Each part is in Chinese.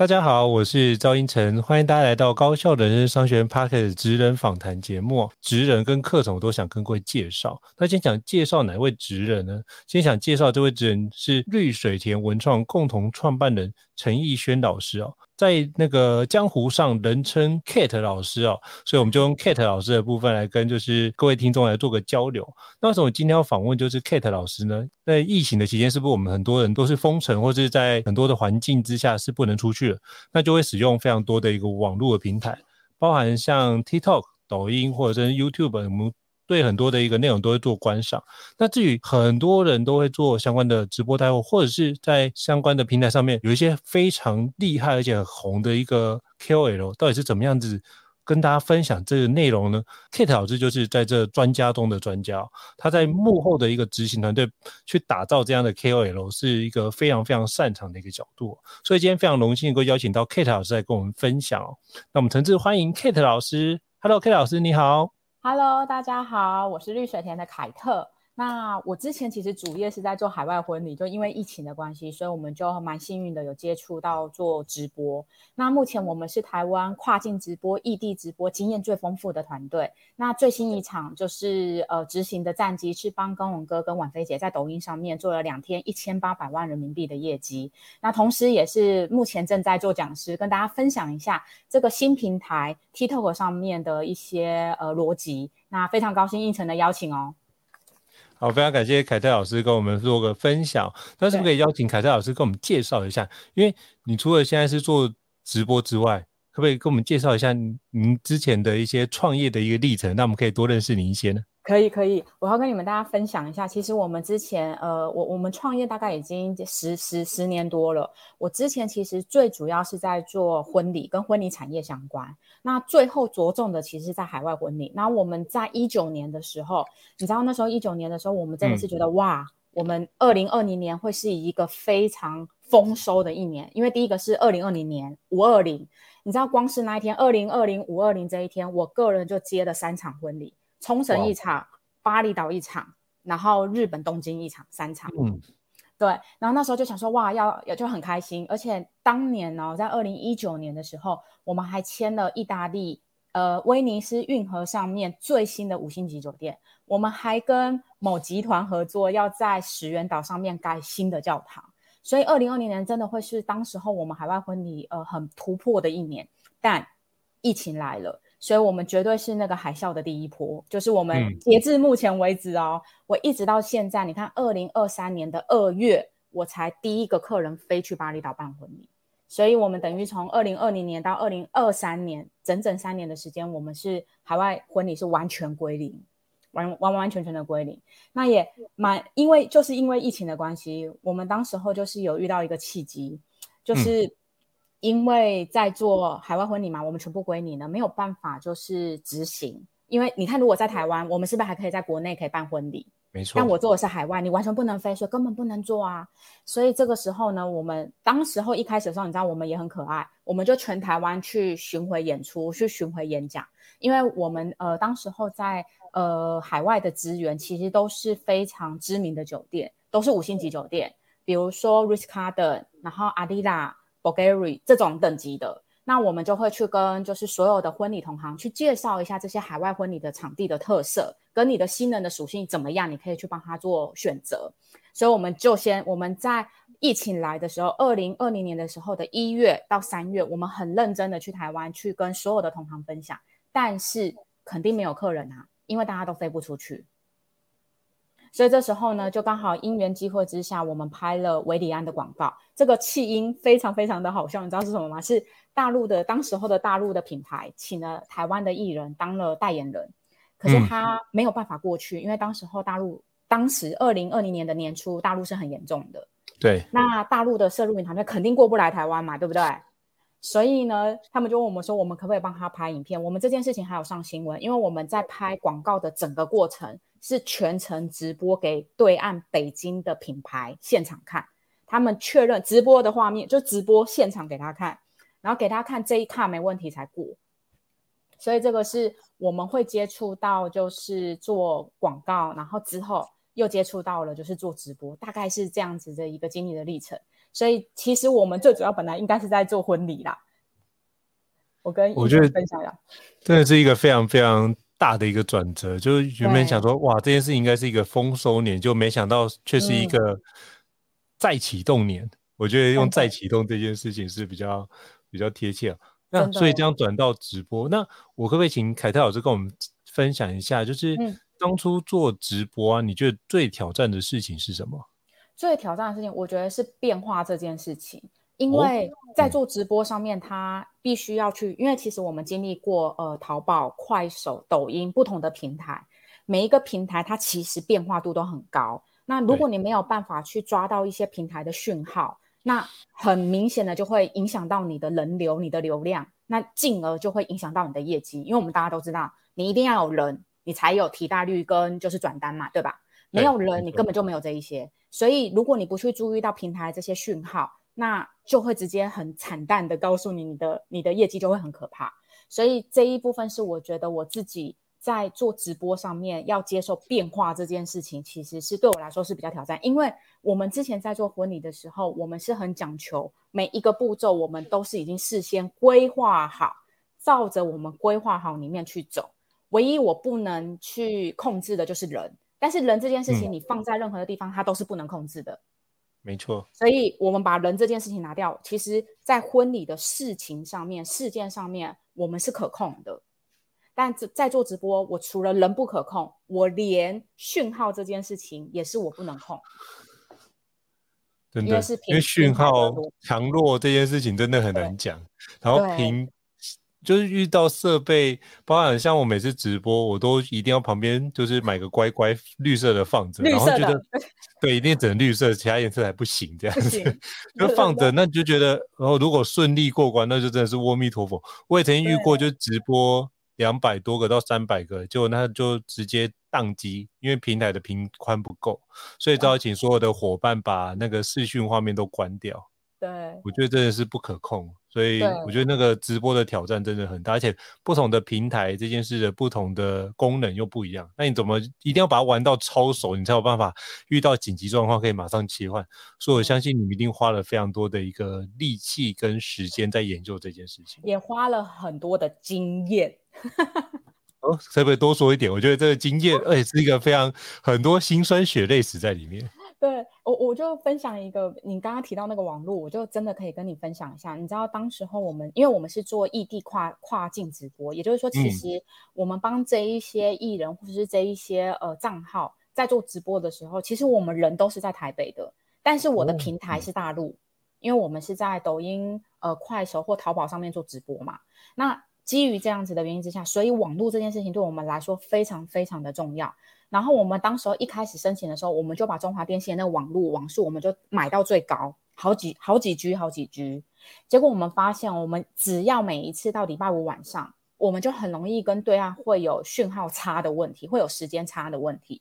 大家好，我是赵英成，欢迎大家来到高校人生商学院 Parkes 职人访谈节目。职人跟课程我都想跟各位介绍。那先想介绍哪位职人呢？先想介绍这位职人是绿水田文创共同创办人陈奕轩老师哦。在那个江湖上人称 Kate 老师哦，所以我们就用 Kate 老师的部分来跟就是各位听众来做个交流。那为什么今天要访问就是 Kate 老师呢？在疫情的期间，是不是我们很多人都是封城，或者是在很多的环境之下是不能出去了？那就会使用非常多的一个网络的平台，包含像 TikTok、抖音或者是 YouTube，我们。对很多的一个内容都会做观赏，那至于很多人都会做相关的直播带货，或者是在相关的平台上面有一些非常厉害而且很红的一个 KOL，到底是怎么样子跟大家分享这个内容呢？Kate 老师就是在这专家中的专家，他在幕后的一个执行团队去打造这样的 KOL，是一个非常非常擅长的一个角度，所以今天非常荣幸能够邀请到 Kate 老师来跟我们分享哦。那我们诚挚欢迎 Kate 老师，Hello，Kate 老师你好。Hello，大家好，我是绿水田的凯特。那我之前其实主业是在做海外婚礼，就因为疫情的关系，所以我们就蛮幸运的有接触到做直播。那目前我们是台湾跨境直播、异地直播经验最丰富的团队。那最新一场就是呃执行的战绩是帮耕文哥跟婉菲姐在抖音上面做了两天一千八百万人民币的业绩。那同时也是目前正在做讲师，跟大家分享一下这个新平台 TikTok 上面的一些呃逻辑。那非常高兴应承的邀请哦。好，非常感谢凯特老师跟我们做个分享。那是不是可以邀请凯特老师跟我们介绍一下？因为你除了现在是做直播之外，可不可以跟我们介绍一下您之前的一些创业的一个历程？那我们可以多认识您一些呢？可以可以，我要跟你们大家分享一下。其实我们之前，呃，我我们创业大概已经十十十年多了。我之前其实最主要是在做婚礼跟婚礼产业相关。那最后着重的其实是在海外婚礼。那我们在一九年的时候，你知道那时候一九年的时候，我们真的是觉得、嗯、哇，我们二零二零年会是一个非常丰收的一年。因为第一个是二零二零年五二零，你知道光是那一天二零二零五二零这一天，我个人就接了三场婚礼。冲绳一场，巴厘岛一场，然后日本东京一场，三场。嗯，对。然后那时候就想说，哇，要也就很开心。而且当年呢、哦，在二零一九年的时候，我们还签了意大利呃威尼斯运河上面最新的五星级酒店。我们还跟某集团合作，要在石垣岛上面盖新的教堂。所以二零二零年真的会是当时候我们海外婚礼呃很突破的一年。但疫情来了。所以，我们绝对是那个海啸的第一波，就是我们截至目前为止哦，嗯、我一直到现在，你看，二零二三年的二月，我才第一个客人飞去巴厘岛办婚礼，所以我们等于从二零二零年到二零二三年，整整三年的时间，我们是海外婚礼是完全归零，完完完全全的归零。那也蛮，因为就是因为疫情的关系，我们当时候就是有遇到一个契机，就是。嗯因为在做海外婚礼嘛，我们全部归你呢，没有办法就是执行。因为你看，如果在台湾，我们是不是还可以在国内可以办婚礼？没错。但我做的是海外，你完全不能飞，所以根本不能做啊。所以这个时候呢，我们当时候一开始的时候，你知道我们也很可爱，我们就全台湾去巡回演出，去巡回演讲。因为我们呃当时候在呃海外的资源其实都是非常知名的酒店，都是五星级酒店，比如说 Ritz-Carlton，然后 Adila。Bulgari 这种等级的，那我们就会去跟就是所有的婚礼同行去介绍一下这些海外婚礼的场地的特色，跟你的新人的属性怎么样，你可以去帮他做选择。所以我们就先我们在疫情来的时候，二零二零年的时候的一月到三月，我们很认真的去台湾去跟所有的同行分享，但是肯定没有客人啊，因为大家都飞不出去。所以这时候呢，就刚好因缘际会之下，我们拍了维里安的广告。这个弃婴非常非常的好笑，你知道是什么吗？是大陆的当时候的大陆的品牌请了台湾的艺人当了代言人，可是他没有办法过去，嗯、因为当时候大陆当时二零二零年的年初，大陆是很严重的。对，那大陆的摄入影团队肯定过不来台湾嘛，对不对？所以呢，他们就问我们说，我们可不可以帮他拍影片？我们这件事情还有上新闻，因为我们在拍广告的整个过程是全程直播给对岸北京的品牌现场看，他们确认直播的画面就直播现场给他看，然后给他看这一卡没问题才过。所以这个是我们会接触到，就是做广告，然后之后又接触到了就是做直播，大概是这样子的一个经历的历程。所以其实我们最主要本来应该是在做婚礼啦。我跟我觉得分享一下，真的是一个非常非常大的一个转折。就是原本想说，哇，这件事应该是一个丰收年，就没想到却是一个再启动年。嗯、我觉得用再启动这件事情是比较比较贴切。那所以这样转到直播，那我可不可以请凯特老师跟我们分享一下，就是当初做直播啊，你觉得最挑战的事情是什么？最挑战的事情，我觉得是变化这件事情，因为在做直播上面，它必须要去，因为其实我们经历过呃淘宝、快手、抖音不同的平台，每一个平台它其实变化度都很高。那如果你没有办法去抓到一些平台的讯号，那很明显的就会影响到你的人流、你的流量，那进而就会影响到你的业绩。因为我们大家都知道，你一定要有人，你才有提大率跟就是转单嘛，对吧？没有人，你根本就没有这一些。所以，如果你不去注意到平台这些讯号，那就会直接很惨淡的告诉你，你的你的业绩就会很可怕。所以这一部分是我觉得我自己在做直播上面要接受变化这件事情，其实是对我来说是比较挑战。因为我们之前在做婚礼的时候，我们是很讲求每一个步骤，我们都是已经事先规划好，照着我们规划好里面去走。唯一我不能去控制的就是人。但是人这件事情，你放在任何的地方，它都是不能控制的。没错。所以，我们把人这件事情拿掉，其实，在婚礼的事情上面、事件上面，我们是可控的。但在做直播，我除了人不可控，我连讯号这件事情也是我不能控。真的，因为是因为讯号强弱这件事情真的很难讲。然后凭。就是遇到设备，包含像我每次直播，我都一定要旁边就是买个乖乖绿色的放着，然后觉得 对，一定整绿色，其他颜色还不行这样子，就放着，那你就觉得，然后如果顺利过关，那就真的是阿弥陀佛。我也曾经遇过，就直播两百多个到三百个，结果那就直接宕机，因为平台的频宽不够，所以只好请所有的伙伴把那个视讯画面都关掉。对，我觉得真的是不可控。所以我觉得那个直播的挑战真的很大，而且不同的平台这件事的不同的功能又不一样。那你怎么一定要把它玩到超熟，你才有办法遇到紧急状况可以马上切换？所以我相信你们一定花了非常多的一个力气跟时间在研究这件事情，也花了很多的经验。哦，可不可以多说一点？我觉得这个经验，而且是一个非常很多辛酸血泪史在里面。对我，我就分享一个，你刚刚提到那个网络，我就真的可以跟你分享一下。你知道，当时候我们，因为我们是做异地跨跨境直播，也就是说，其实我们帮这一些艺人或者是这一些呃账号在做直播的时候，其实我们人都是在台北的，但是我的平台是大陆，因为我们是在抖音、呃快手或淘宝上面做直播嘛。那基于这样子的原因之下，所以网络这件事情对我们来说非常非常的重要。然后我们当时候一开始申请的时候，我们就把中华电信那个网络网速，我们就买到最高，好几好几 G 好几 G。结果我们发现，我们只要每一次到礼拜五晚上，我们就很容易跟对岸会有讯号差的问题，会有时间差的问题。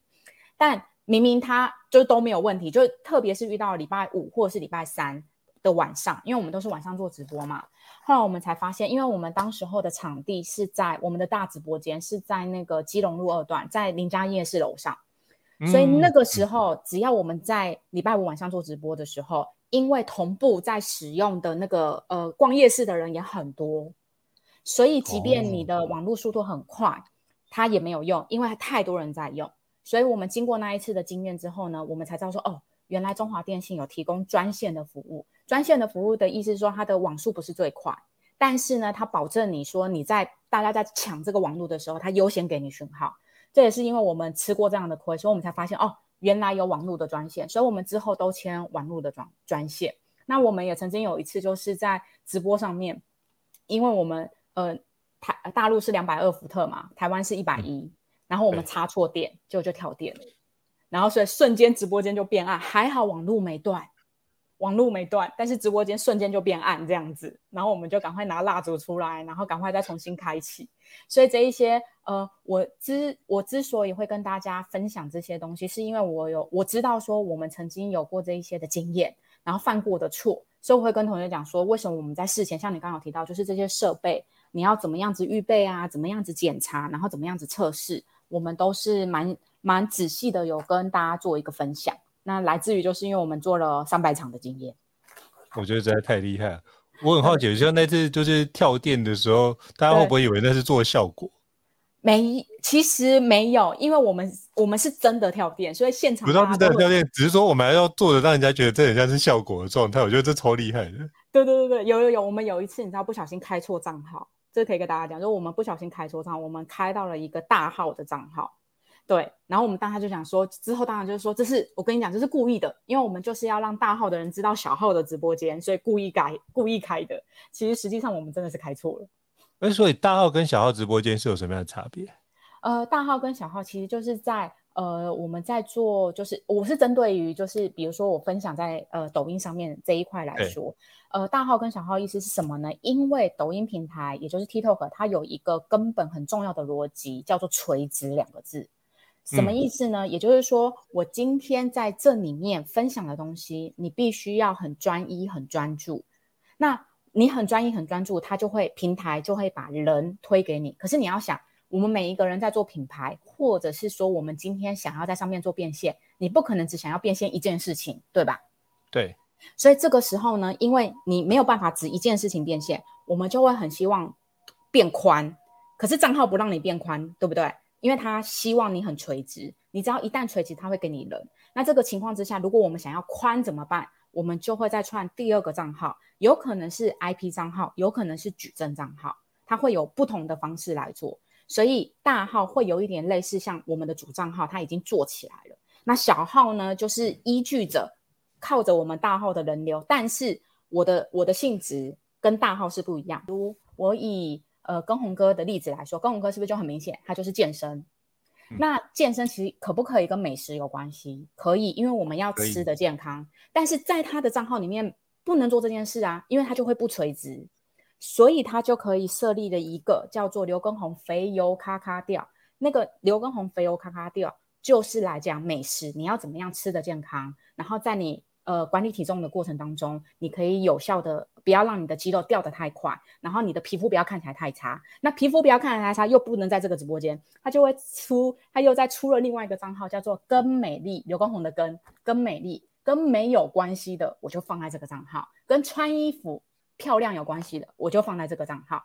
但明明他就都没有问题，就特别是遇到礼拜五或者是礼拜三的晚上，因为我们都是晚上做直播嘛。后来我们才发现，因为我们当时候的场地是在我们的大直播间，是在那个基隆路二段，在林家夜市楼上。所以那个时候，只要我们在礼拜五晚上做直播的时候，因为同步在使用的那个呃逛夜市的人也很多，所以即便你的网络速度很快，它也没有用，因为太多人在用。所以我们经过那一次的经验之后呢，我们才知道说，哦，原来中华电信有提供专线的服务。专线的服务的意思是说，它的网速不是最快，但是呢，它保证你说你在大家在抢这个网络的时候，它优先给你讯号。这也是因为我们吃过这样的亏，所以我们才发现哦，原来有网络的专线，所以我们之后都签网络的专专线。那我们也曾经有一次就是在直播上面，因为我们呃台大陆是两百二伏特嘛，台湾是一百一，然后我们插错电，结果就跳电了，然后所以瞬间直播间就变暗，还好网络没断。网络没断，但是直播间瞬间就变暗这样子，然后我们就赶快拿蜡烛出来，然后赶快再重新开启。所以这一些，呃，我之我之所以会跟大家分享这些东西，是因为我有我知道说我们曾经有过这一些的经验，然后犯过的错，所以我会跟同学讲说，为什么我们在事前，像你刚刚有提到，就是这些设备你要怎么样子预备啊，怎么样子检查，然后怎么样子测试，我们都是蛮蛮仔细的，有跟大家做一个分享。那来自于就是因为我们做了三百场的经验，我觉得实在太厉害了。我很好奇，像那次就是跳电的时候，大家会不会以为那是做效果？没，其实没有，因为我们我们是真的跳电，所以现场不知道是真的跳电，只是说我们还要做的让人家觉得这很像是效果的状态。我觉得这超厉害的。对对对对，有有有，我们有一次你知道不小心开错账号，这可以跟大家讲，就我们不小心开错账号，我们开到了一个大号的账号。对，然后我们当时就想说，之后当然就是说，这是我跟你讲，这是故意的，因为我们就是要让大号的人知道小号的直播间，所以故意改、故意开的。其实实际上我们真的是开错了。那所以大号跟小号直播间是有什么样的差别？呃，大号跟小号其实就是在呃，我们在做，就是我是针对于就是比如说我分享在呃抖音上面这一块来说，呃，大号跟小号意思是什么呢？因为抖音平台也就是 TikTok，它有一个根本很重要的逻辑，叫做垂直两个字。什么意思呢？嗯、也就是说，我今天在这里面分享的东西，你必须要很专一、很专注。那你很专一、很专注，它就会平台就会把人推给你。可是你要想，我们每一个人在做品牌，或者是说我们今天想要在上面做变现，你不可能只想要变现一件事情，对吧？对。所以这个时候呢，因为你没有办法只一件事情变现，我们就会很希望变宽。可是账号不让你变宽，对不对？因为他希望你很垂直，你只要一旦垂直，他会给你人。那这个情况之下，如果我们想要宽怎么办？我们就会再创第二个账号，有可能是 IP 账号，有可能是矩阵账号，它会有不同的方式来做。所以大号会有一点类似像我们的主账号，它已经做起来了。那小号呢，就是依据着靠着我们大号的人流，但是我的我的性质跟大号是不一样。如我以呃，跟红哥的例子来说，跟红哥是不是就很明显？他就是健身。嗯、那健身其实可不可以跟美食有关系？可以，因为我们要吃的健康。但是在他的账号里面不能做这件事啊，因为他就会不垂直，所以他就可以设立了一个叫做刘畊宏肥油咔咔掉。那个刘畊宏肥油咔咔掉就是来讲美食，你要怎么样吃的健康，然后在你。呃，管理体重的过程当中，你可以有效的不要让你的肌肉掉得太快，然后你的皮肤不要看起来太差。那皮肤不要看起来太差，又不能在这个直播间，他就会出，他又再出了另外一个账号，叫做“跟美丽”，刘畊宏的“跟”跟美丽跟没有关系的，我就放在这个账号；跟穿衣服漂亮有关系的，我就放在这个账号。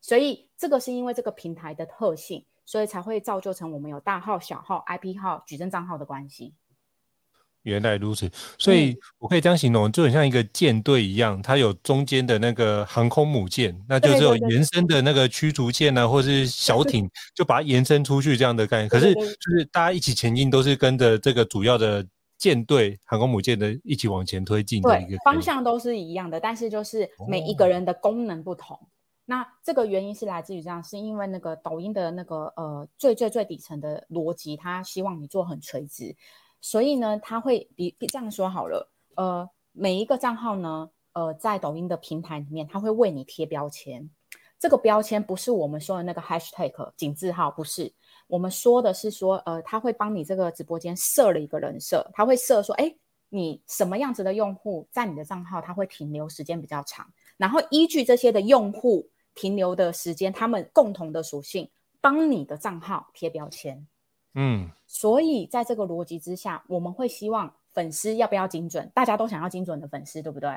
所以这个是因为这个平台的特性，所以才会造就成我们有大号、小号、IP 号、矩阵账号的关系。原来如此，所以我可以这样形容，就很像一个舰队一样，它有中间的那个航空母舰，那就是有延伸的那个驱逐舰啊，或是小艇，就把它延伸出去这样的概念。可是就是大家一起前进，都是跟着这个主要的舰队航空母舰的一起往前推进的一个方向都是一样的，但是就是每一个人的功能不同。哦、那这个原因是来自于这样，是因为那个抖音的那个呃最最最底层的逻辑，它希望你做很垂直。所以呢，他会比这样说好了，呃，每一个账号呢，呃，在抖音的平台里面，他会为你贴标签。这个标签不是我们说的那个 hashtag 井字号，不是。我们说的是说，呃，他会帮你这个直播间设了一个人设，他会设说，哎，你什么样子的用户在你的账号，他会停留时间比较长，然后依据这些的用户停留的时间，他们共同的属性，帮你的账号贴标签。嗯，所以在这个逻辑之下，我们会希望粉丝要不要精准？大家都想要精准的粉丝，对不对？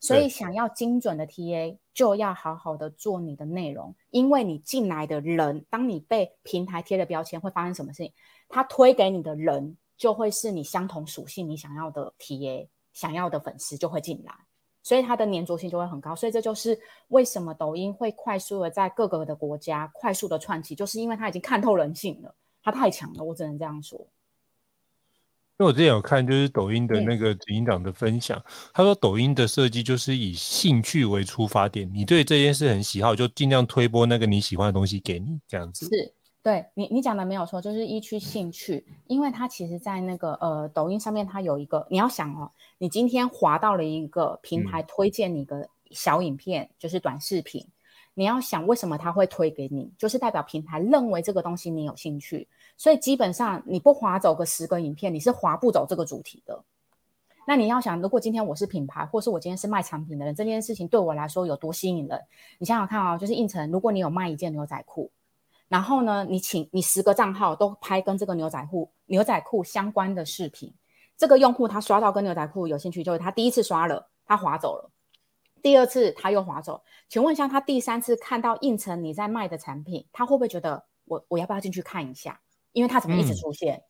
所以想要精准的 TA，就要好好的做你的内容，因为你进来的人，当你被平台贴了标签，会发生什么事情？他推给你的人就会是你相同属性、你想要的 TA、想要的粉丝就会进来，所以它的粘着性就会很高。所以这就是为什么抖音会快速的在各个的国家快速的窜起，就是因为它已经看透人性了。他太强了，我只能这样说。因为我之前有看，就是抖音的那个执行长的分享，嗯、他说抖音的设计就是以兴趣为出发点，你对这件事很喜好，就尽量推播那个你喜欢的东西给你，这样子。是，对你，你讲的没有错，就是依据兴趣，因为它其实，在那个呃抖音上面，它有一个你要想哦，你今天滑到了一个平台推荐你的小影片，嗯、就是短视频，你要想为什么他会推给你，就是代表平台认为这个东西你有兴趣，所以基本上你不划走个十个影片，你是划不走这个主题的。那你要想，如果今天我是品牌，或是我今天是卖产品的人，这件事情对我来说有多吸引人？你想想看哦，就是胤丞，如果你有卖一件牛仔裤。然后呢，你请你十个账号都拍跟这个牛仔裤、牛仔裤相关的视频，这个用户他刷到跟牛仔裤有兴趣，就是他第一次刷了，他划走了，第二次他又划走。请问一下，他第三次看到胤丞你在卖的产品，他会不会觉得我我要不要进去看一下？因为他怎么一直出现？嗯、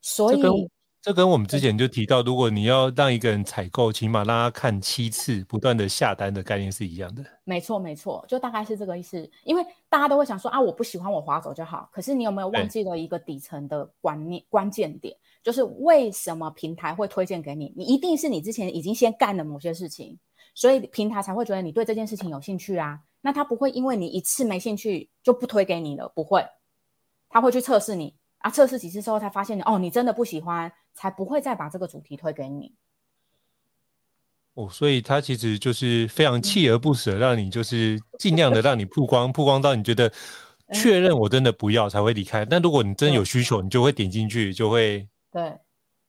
所以。这跟我们之前就提到，如果你要让一个人采购，起码让他看七次，不断的下单的概念是一样的。没错，没错，就大概是这个意思。因为大家都会想说啊，我不喜欢我划走就好。可是你有没有忘记了一个底层的观念、关键点，就是为什么平台会推荐给你？你一定是你之前已经先干了某些事情，所以平台才会觉得你对这件事情有兴趣啊。那他不会因为你一次没兴趣就不推给你了，不会，他会去测试你。啊，测试几次之后才发现哦，你真的不喜欢，才不会再把这个主题推给你。哦，所以他其实就是非常锲而不舍，让你就是尽量的让你曝光，曝光到你觉得确认我真的不要才会离开。但如果你真的有需求，你就会点进去，就会对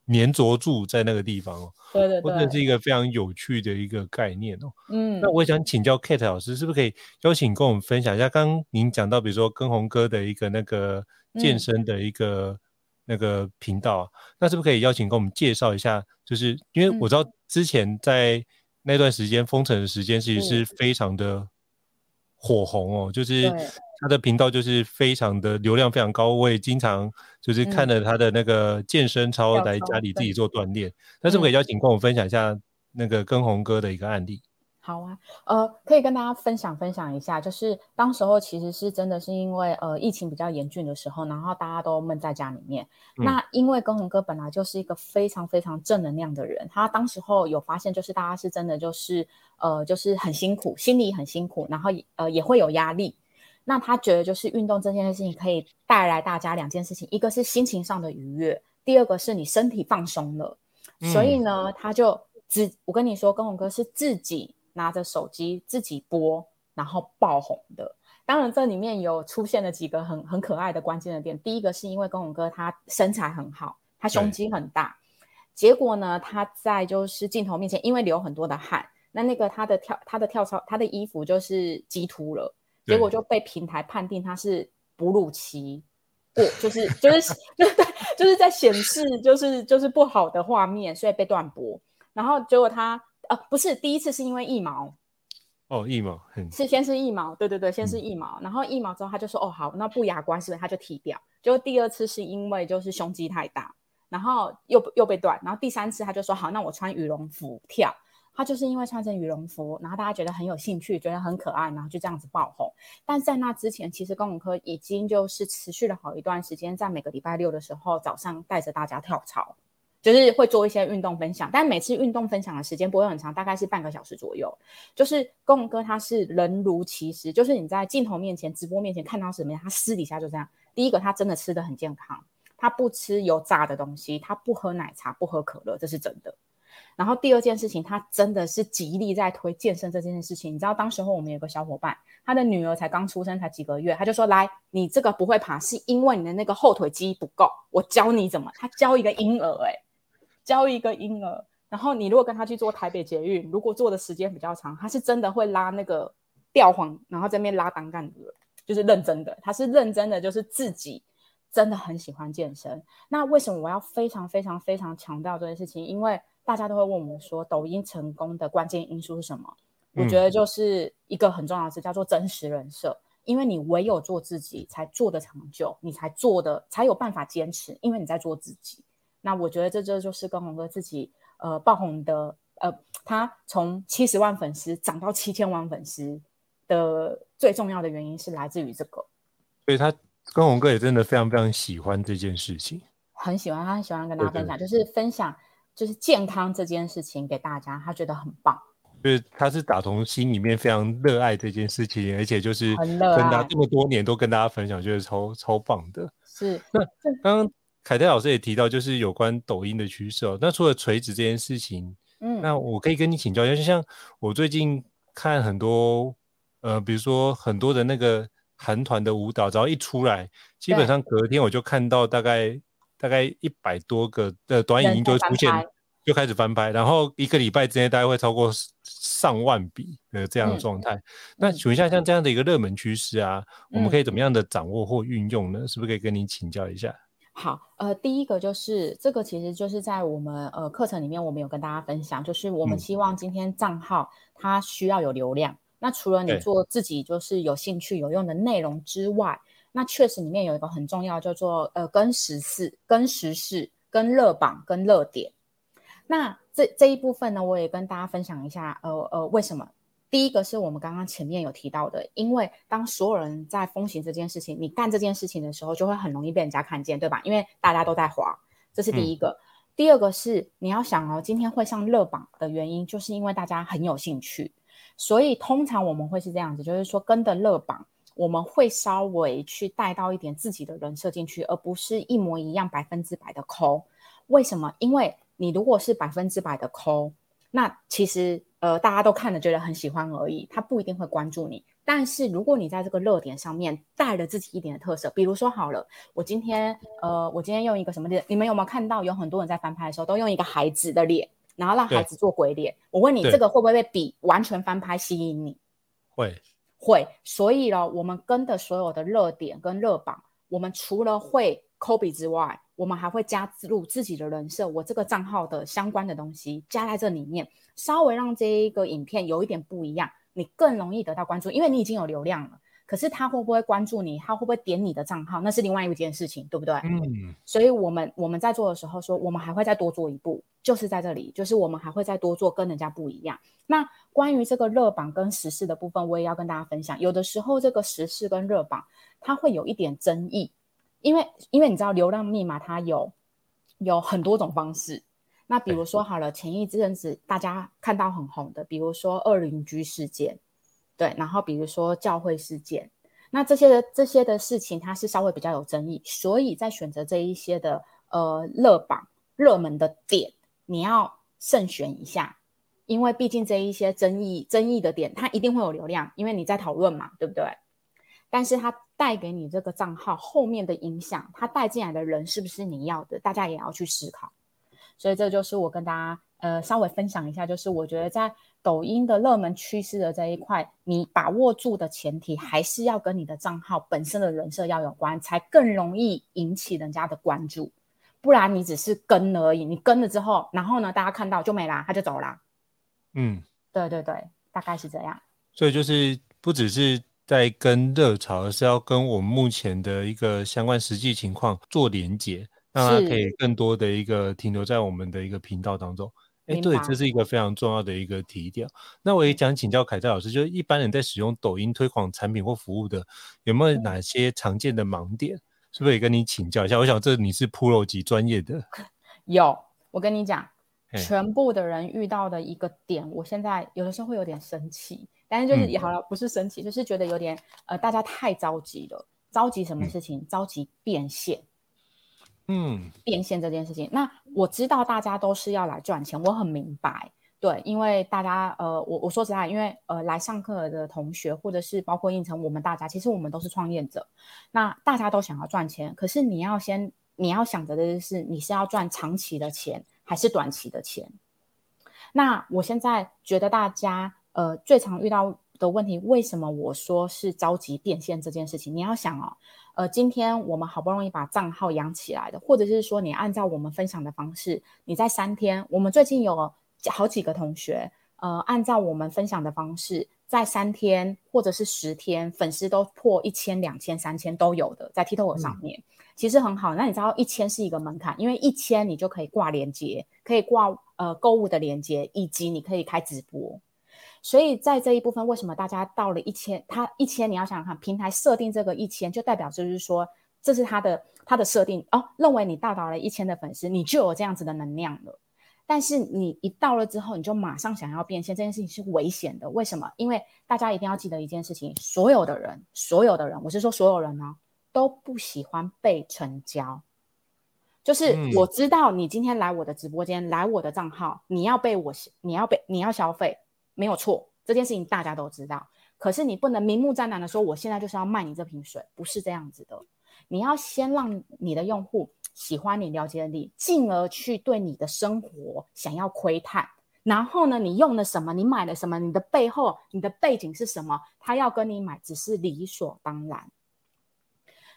黏着住在那个地方哦。对对对，或者是一个非常有趣的一个概念哦。嗯，那我也想请教 Kate 老师，是不是可以邀请跟我们分享一下？刚刚您讲到，比如说跟红哥的一个那个。健身的一个、嗯、那个频道、啊，那是不是可以邀请跟我们介绍一下？就是因为我知道之前在那段时间封城的时间，其实是非常的火红哦，嗯、就是他的频道就是非常的流量非常高，我也经常就是看了他的那个健身操来家里自己做锻炼。那是不是可以邀请跟我们分享一下那个跟红哥的一个案例？好啊，呃，可以跟大家分享分享一下，就是当时候其实是真的是因为呃疫情比较严峻的时候，然后大家都闷在家里面。嗯、那因为跟红哥本来就是一个非常非常正能量的人，他当时候有发现，就是大家是真的就是呃就是很辛苦，心里很辛苦，然后呃也会有压力。那他觉得就是运动这件事情可以带来大家两件事情，一个是心情上的愉悦，第二个是你身体放松了。嗯、所以呢，他就自我跟你说，跟红哥是自己。拿着手机自己播，然后爆红的。当然，这里面有出现了几个很很可爱的关键的点。第一个是因为跟红哥他身材很好，他胸肌很大，结果呢，他在就是镜头面前，因为流很多的汗，那那个他的跳他的跳操他的衣服就是激凸了，结果就被平台判定他是哺乳期，不，就是就是就是对，就是在显示就是就是不好的画面，所以被断播。然后结果他。呃，不是第一次，是因为腋毛哦，腋毛是先是腋毛，对对对，先是腋毛，嗯、然后腋毛之后他就说哦好，那不雅观是不是？他就剃掉。就第二次是因为就是胸肌太大，然后又又被断，然后第三次他就说好，那我穿羽绒服跳。他就是因为穿成羽绒服，然后大家觉得很有兴趣，觉得很可爱，然后就这样子爆红。但在那之前，其实公文哥已经就是持续了好一段时间，在每个礼拜六的时候早上带着大家跳操。就是会做一些运动分享，但每次运动分享的时间不会很长，大概是半个小时左右。就是跟红哥他是人如其实，就是你在镜头面前、直播面前看到什么样，他私底下就这样。第一个，他真的吃的很健康，他不吃油炸的东西，他不喝奶茶，不喝可乐，这是真的。然后第二件事情，他真的是极力在推健身这件事情。你知道，当时候我们有个小伙伴，他的女儿才刚出生，才几个月，他就说：“来，你这个不会爬，是因为你的那个后腿肌不够，我教你怎么。”他教一个婴儿、欸，诶教一个婴儿，然后你如果跟他去做台北捷运，如果做的时间比较长，他是真的会拉那个吊环，然后在那边拉单杠的，就是认真的，他是认真的，就是自己真的很喜欢健身。那为什么我要非常非常非常强调这件事情？因为大家都会问我们说，抖音成功的关键因素是什么？我觉得就是一个很重要的词，叫做真实人设。因为你唯有做自己，才做得长久，你才做的才有办法坚持，因为你在做自己。那我觉得这这就是跟红哥自己呃爆红的呃，他从七十万粉丝涨到七千万粉丝的最重要的原因是来自于这个。所以他跟红哥也真的非常非常喜欢这件事情，很喜欢，他很喜欢跟大家分享，对对对，就是分享就是健康这件事情给大家，他觉得很棒。就是他是打从心里面非常热爱这件事情，而且就是跟大家这么多年都跟大家分享，觉得超超棒的。是。那刚刚凯泰老师也提到，就是有关抖音的趋势哦。那除了垂直这件事情，嗯，那我可以跟你请教一下，就像我最近看很多，呃，比如说很多的那个韩团的舞蹈，只要一出来，基本上隔天我就看到大概大概一百多个的短影音就会出现。就开始翻拍，然后一个礼拜之内大概会超过上万笔的这样的状态。嗯、那请问一下，像这样的一个热门趋势啊，嗯、我们可以怎么样的掌握或运用呢？是不是可以跟您请教一下？好，呃，第一个就是这个，其实就是在我们呃课程里面，我们有跟大家分享，就是我们希望今天账号它需要有流量。嗯、那除了你做自己就是有兴趣有用的内容之外，那确实里面有一个很重要，叫做呃跟时事、跟时事、跟热榜、跟热点。那这这一部分呢，我也跟大家分享一下，呃呃，为什么？第一个是我们刚刚前面有提到的，因为当所有人在风行这件事情，你干这件事情的时候，就会很容易被人家看见，对吧？因为大家都在滑，这是第一个。嗯、第二个是你要想哦，今天会上热榜的原因，就是因为大家很有兴趣，所以通常我们会是这样子，就是说跟着热榜，我们会稍微去带到一点自己的人设进去，而不是一模一样百分之百的抠。为什么？因为你如果是百分之百的抠，那其实呃大家都看了觉得很喜欢而已，他不一定会关注你。但是如果你在这个热点上面带了自己一点的特色，比如说好了，我今天呃我今天用一个什么脸？你们有没有看到有很多人在翻拍的时候都用一个孩子的脸，然后让孩子做鬼脸？我问你，这个会不会被比完全翻拍吸引你？会会。所以呢，我们跟的所有的热点跟热榜，我们除了会抠比之外，我们还会加入自己的人设，我这个账号的相关的东西加在这里面，稍微让这一个影片有一点不一样，你更容易得到关注，因为你已经有流量了。可是他会不会关注你？他会不会点你的账号？那是另外一件事情，对不对？嗯。所以我们我们在做的时候说，我们还会再多做一步，就是在这里，就是我们还会再多做跟人家不一样。那关于这个热榜跟时事的部分，我也要跟大家分享。有的时候这个时事跟热榜，它会有一点争议。因为，因为你知道流量密码它有有很多种方式。那比如说好了，前一阵子大家看到很红的，比如说二邻居事件，对，然后比如说教会事件，那这些的这些的事情它是稍微比较有争议，所以在选择这一些的呃热榜热门的点，你要慎选一下，因为毕竟这一些争议争议的点，它一定会有流量，因为你在讨论嘛，对不对？但是它带给你这个账号后面的影响，它带进来的人是不是你要的？大家也要去思考。所以这就是我跟大家呃稍微分享一下，就是我觉得在抖音的热门趋势的这一块，你把握住的前提还是要跟你的账号本身的人设要有关，才更容易引起人家的关注。不然你只是跟而已，你跟了之后，然后呢，大家看到就没啦，他就走啦。嗯，对对对，大概是这样。所以就是不只是。在跟热潮，而是要跟我们目前的一个相关实际情况做连接，让它可以更多的一个停留在我们的一个频道当中。哎，对，这是一个非常重要的一个提点。那我也想请教凯泰老师，就是一般人在使用抖音推广产品或服务的，有没有哪些常见的盲点？是不是也跟你请教一下？我想这你是 Pro 级专业的。有，我跟你讲，全部的人遇到的一个点，我现在有的时候会有点生气。但是就是也好了，不是生气，嗯、就是觉得有点呃，大家太着急了。着急什么事情？嗯、着急变现。嗯，变现这件事情，那我知道大家都是要来赚钱，我很明白。对，因为大家呃，我我说实在，因为呃，来上课的同学，或者是包括应成我们大家，其实我们都是创业者。那大家都想要赚钱，可是你要先你要想着的是，你是要赚长期的钱，还是短期的钱？那我现在觉得大家。呃，最常遇到的问题，为什么我说是着急变现这件事情？你要想哦，呃，今天我们好不容易把账号养起来的，或者是说你按照我们分享的方式，你在三天，我们最近有好几个同学，呃，按照我们分享的方式，在三天或者是十天，粉丝都破一千、两千、三千都有的，在 TikTok 上面，嗯、其实很好。那你知道一千是一个门槛，因为一千你就可以挂链接，可以挂呃购物的链接，以及你可以开直播。所以在这一部分，为什么大家到了一千，他一千，你要想想看，平台设定这个一千，就代表就是说，这是他的他的设定哦，认为你到达了一千的粉丝，你就有这样子的能量了。但是你一到了之后，你就马上想要变现，这件事情是危险的。为什么？因为大家一定要记得一件事情：所有的人，所有的人，我是说所有人呢，都不喜欢被成交。就是我知道你今天来我的直播间，来我的账号，你要被我，你要被，你要消费，没有错，这件事情大家都知道。可是你不能明目张胆的说，我现在就是要卖你这瓶水，不是这样子的。你要先让你的用户。喜欢你，了解你，进而去对你的生活想要窥探。然后呢，你用了什么？你买了什么？你的背后，你的背景是什么？他要跟你买，只是理所当然。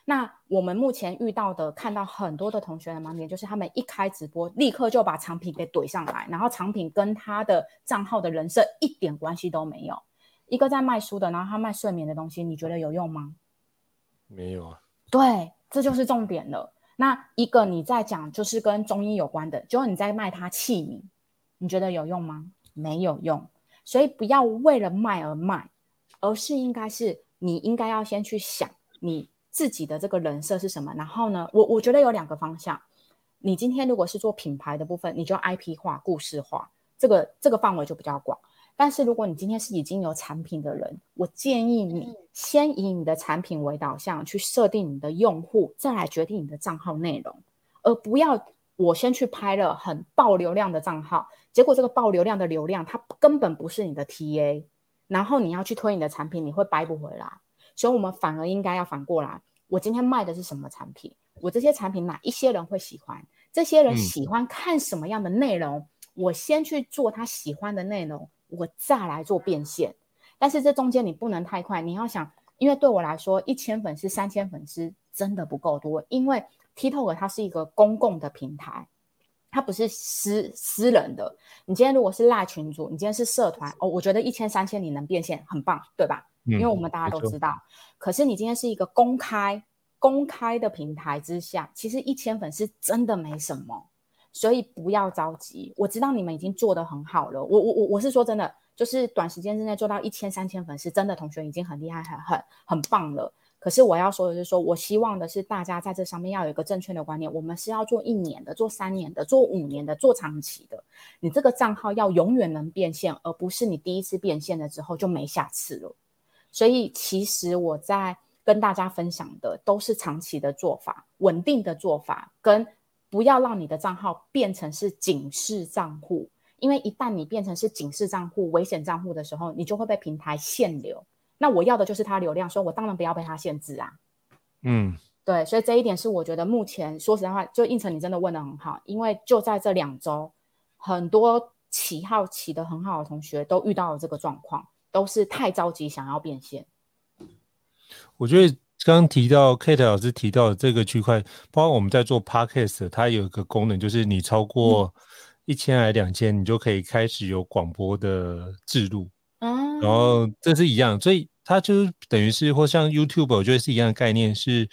那我们目前遇到的，看到很多的同学的盲点，就是他们一开直播，立刻就把产品给怼上来，然后产品跟他的账号的人设一点关系都没有。一个在卖书的，然后他卖睡眠的东西，你觉得有用吗？没有啊。对，这就是重点了。那一个你在讲就是跟中医有关的，结果你在卖他器皿，你觉得有用吗？没有用，所以不要为了卖而卖，而是应该是你应该要先去想你自己的这个人设是什么。然后呢，我我觉得有两个方向，你今天如果是做品牌的部分，你就 IP 化、故事化，这个这个范围就比较广。但是如果你今天是已经有产品的人，我建议你先以你的产品为导向去设定你的用户，再来决定你的账号内容，而不要我先去拍了很爆流量的账号，结果这个爆流量的流量它根本不是你的 TA，然后你要去推你的产品，你会掰不回来。所以我们反而应该要反过来，我今天卖的是什么产品？我这些产品哪一些人会喜欢？这些人喜欢看什么样的内容？嗯、我先去做他喜欢的内容。我再来做变现，但是这中间你不能太快。你要想，因为对我来说，一千粉丝、三千粉丝真的不够多。因为 TikTok 它是一个公共的平台，它不是私私人的。你今天如果是赖群组，你今天是社团哦，我觉得一千、三千你能变现很棒，对吧？嗯，因为我们大家都知道。可是你今天是一个公开公开的平台之下，其实一千粉丝真的没什么。所以不要着急，我知道你们已经做得很好了。我我我我是说真的，就是短时间之内做到一千三千粉丝，真的同学已经很厉害，很很很棒了。可是我要说的是说，我希望的是大家在这上面要有一个正确的观念，我们是要做一年的，做三年的，做五年的，做长期的。你这个账号要永远能变现，而不是你第一次变现了之后就没下次了。所以其实我在跟大家分享的都是长期的做法，稳定的做法跟。不要让你的账号变成是警示账户，因为一旦你变成是警示账户、危险账户的时候，你就会被平台限流。那我要的就是它流量，所以我当然不要被它限制啊。嗯，对，所以这一点是我觉得目前说实在话，就应成你真的问得很好，因为就在这两周，很多起号起得很好的同学都遇到了这个状况，都是太着急想要变现。我觉得。刚刚提到 Kate 老师提到的这个区块，包括我们在做 Podcast，它有一个功能，就是你超过一千还两千，你就可以开始有广播的制度。嗯，然后这是一样，所以它就等于是，或像 YouTube，我觉得是一样的概念，是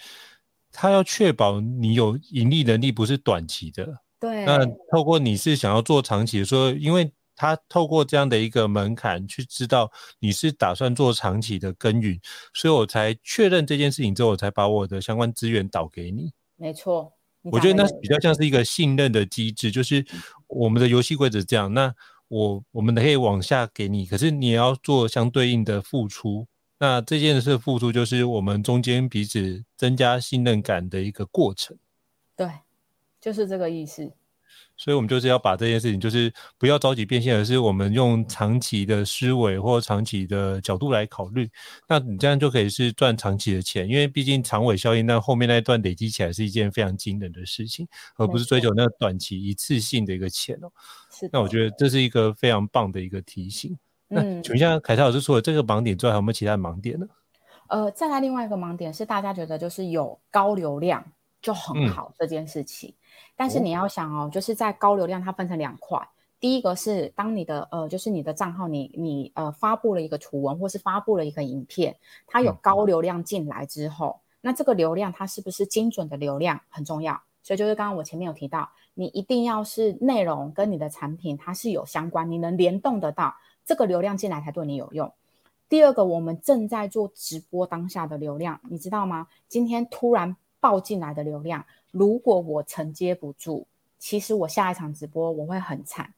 它要确保你有盈利能力，不是短期的。对。那透过你是想要做长期的，说因为。他透过这样的一个门槛去知道你是打算做长期的耕耘，所以我才确认这件事情之后，我才把我的相关资源导给你。没错，我觉得那比较像是一个信任的机制，就是我们的游戏规则这样。那我我们可以往下给你，可是你也要做相对应的付出。那这件事的付出就是我们中间彼此增加信任感的一个过程。对，就是这个意思。所以，我们就是要把这件事情，就是不要着急变现，而是我们用长期的思维或长期的角度来考虑。那你这样就可以是赚长期的钱，因为毕竟长尾效应，那后面那一段累积起来是一件非常惊人的事情，而不是追求那个短期一次性的一个钱哦。是。那我觉得这是一个非常棒的一个提醒。那请问一下，凯撒老师除了这个盲点之外，还有没有其他的盲点呢？呃，再来另外一个盲点是，大家觉得就是有高流量就很好这件事情。嗯但是你要想哦，就是在高流量，它分成两块。第一个是当你的呃，就是你的账号你，你你呃发布了一个图文，或是发布了一个影片，它有高流量进来之后，那这个流量它是不是精准的流量很重要。所以就是刚刚我前面有提到，你一定要是内容跟你的产品它是有相关，你能联动得到，这个流量进来才对你有用。第二个，我们正在做直播当下的流量，你知道吗？今天突然爆进来的流量。如果我承接不住，其实我下一场直播我会很惨。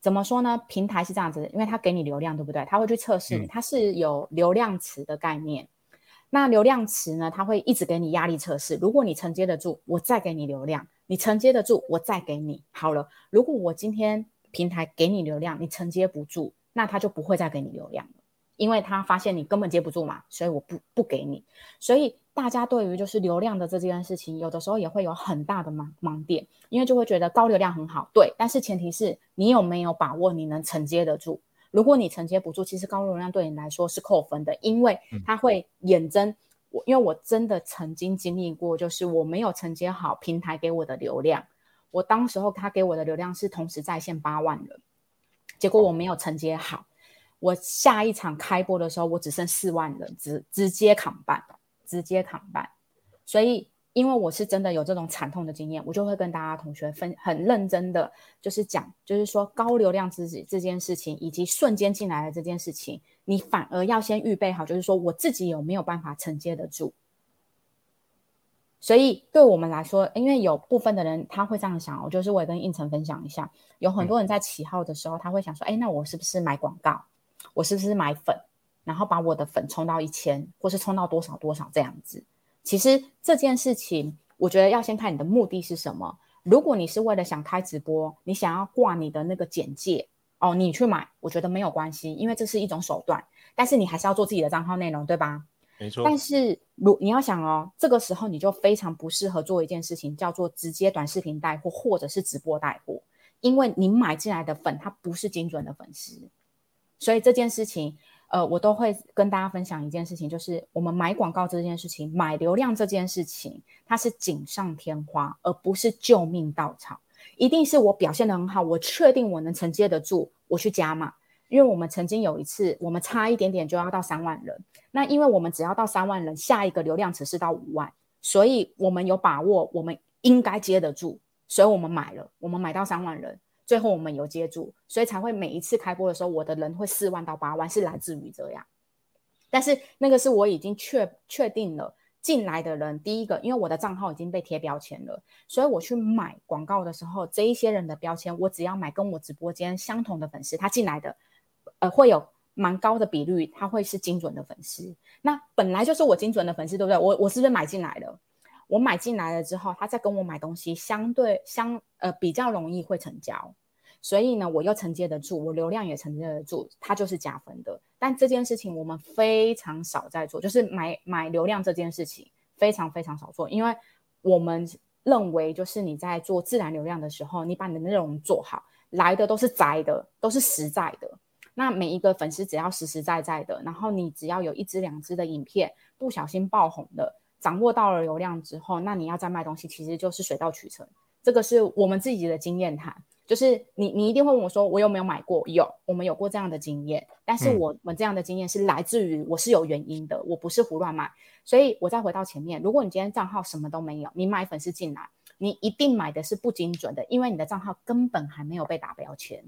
怎么说呢？平台是这样子的，因为它给你流量，对不对？它会去测试你，它是有流量池的概念。嗯、那流量池呢，它会一直给你压力测试。如果你承接得住，我再给你流量；你承接得住，我再给你。好了，如果我今天平台给你流量，你承接不住，那它就不会再给你流量了，因为他发现你根本接不住嘛，所以我不不给你。所以。大家对于就是流量的这件事情，有的时候也会有很大的盲盲点，因为就会觉得高流量很好，对，但是前提是你有没有把握你能承接得住。如果你承接不住，其实高流量对你来说是扣分的，因为它会衍生我，因为我真的曾经经历过，就是我没有承接好平台给我的流量，我当时候他给我的流量是同时在线八万人，结果我没有承接好，我下一场开播的时候，我只剩四万人，直直接扛办。直接扛办，所以因为我是真的有这种惨痛的经验，我就会跟大家同学分很认真的，就是讲，就是说高流量自己这件事情，以及瞬间进来的这件事情，你反而要先预备好，就是说我自己有没有办法承接得住。所以对我们来说，因为有部分的人他会这样想，我就是我也跟应成分享一下，有很多人在起号的时候，他会想说，哎，那我是不是买广告？我是不是买粉？然后把我的粉冲到一千，或是冲到多少多少这样子。其实这件事情，我觉得要先看你的目的是什么。如果你是为了想开直播，你想要挂你的那个简介哦，你去买，我觉得没有关系，因为这是一种手段。但是你还是要做自己的账号内容，对吧？没错。但是如你要想哦，这个时候你就非常不适合做一件事情，叫做直接短视频带货或者是直播带货，因为你买进来的粉，它不是精准的粉丝，所以这件事情。呃，我都会跟大家分享一件事情，就是我们买广告这件事情，买流量这件事情，它是锦上添花，而不是救命稻草。一定是我表现得很好，我确定我能承接得住，我去加码。因为我们曾经有一次，我们差一点点就要到三万人，那因为我们只要到三万人，下一个流量池是到五万，所以我们有把握，我们应该接得住，所以我们买了，我们买到三万人。最后我们有接住，所以才会每一次开播的时候，我的人会四万到八万，是来自于这样。但是那个是我已经确确定了进来的人，第一个，因为我的账号已经被贴标签了，所以我去买广告的时候，这一些人的标签，我只要买跟我直播间相同的粉丝，他进来的，呃，会有蛮高的比率，他会是精准的粉丝。那本来就是我精准的粉丝，对不对？我我是不是买进来了？我买进来了之后，他再跟我买东西，相对相呃比较容易会成交，所以呢，我又承接得住，我流量也承接得住，它就是加分的。但这件事情我们非常少在做，就是买买流量这件事情非常非常少做，因为我们认为就是你在做自然流量的时候，你把你的内容做好，来的都是宅的，都是实在的。那每一个粉丝只要实实在在的，然后你只要有一支两支的影片不小心爆红的。掌握到了流量之后，那你要再卖东西，其实就是水到渠成。这个是我们自己的经验谈，就是你你一定会问我说，我有没有买过？有，我们有过这样的经验。但是我们这样的经验是来自于我是有原因的，我不是胡乱买。所以我再回到前面，如果你今天账号什么都没有，你买粉丝进来，你一定买的是不精准的，因为你的账号根本还没有被打标签，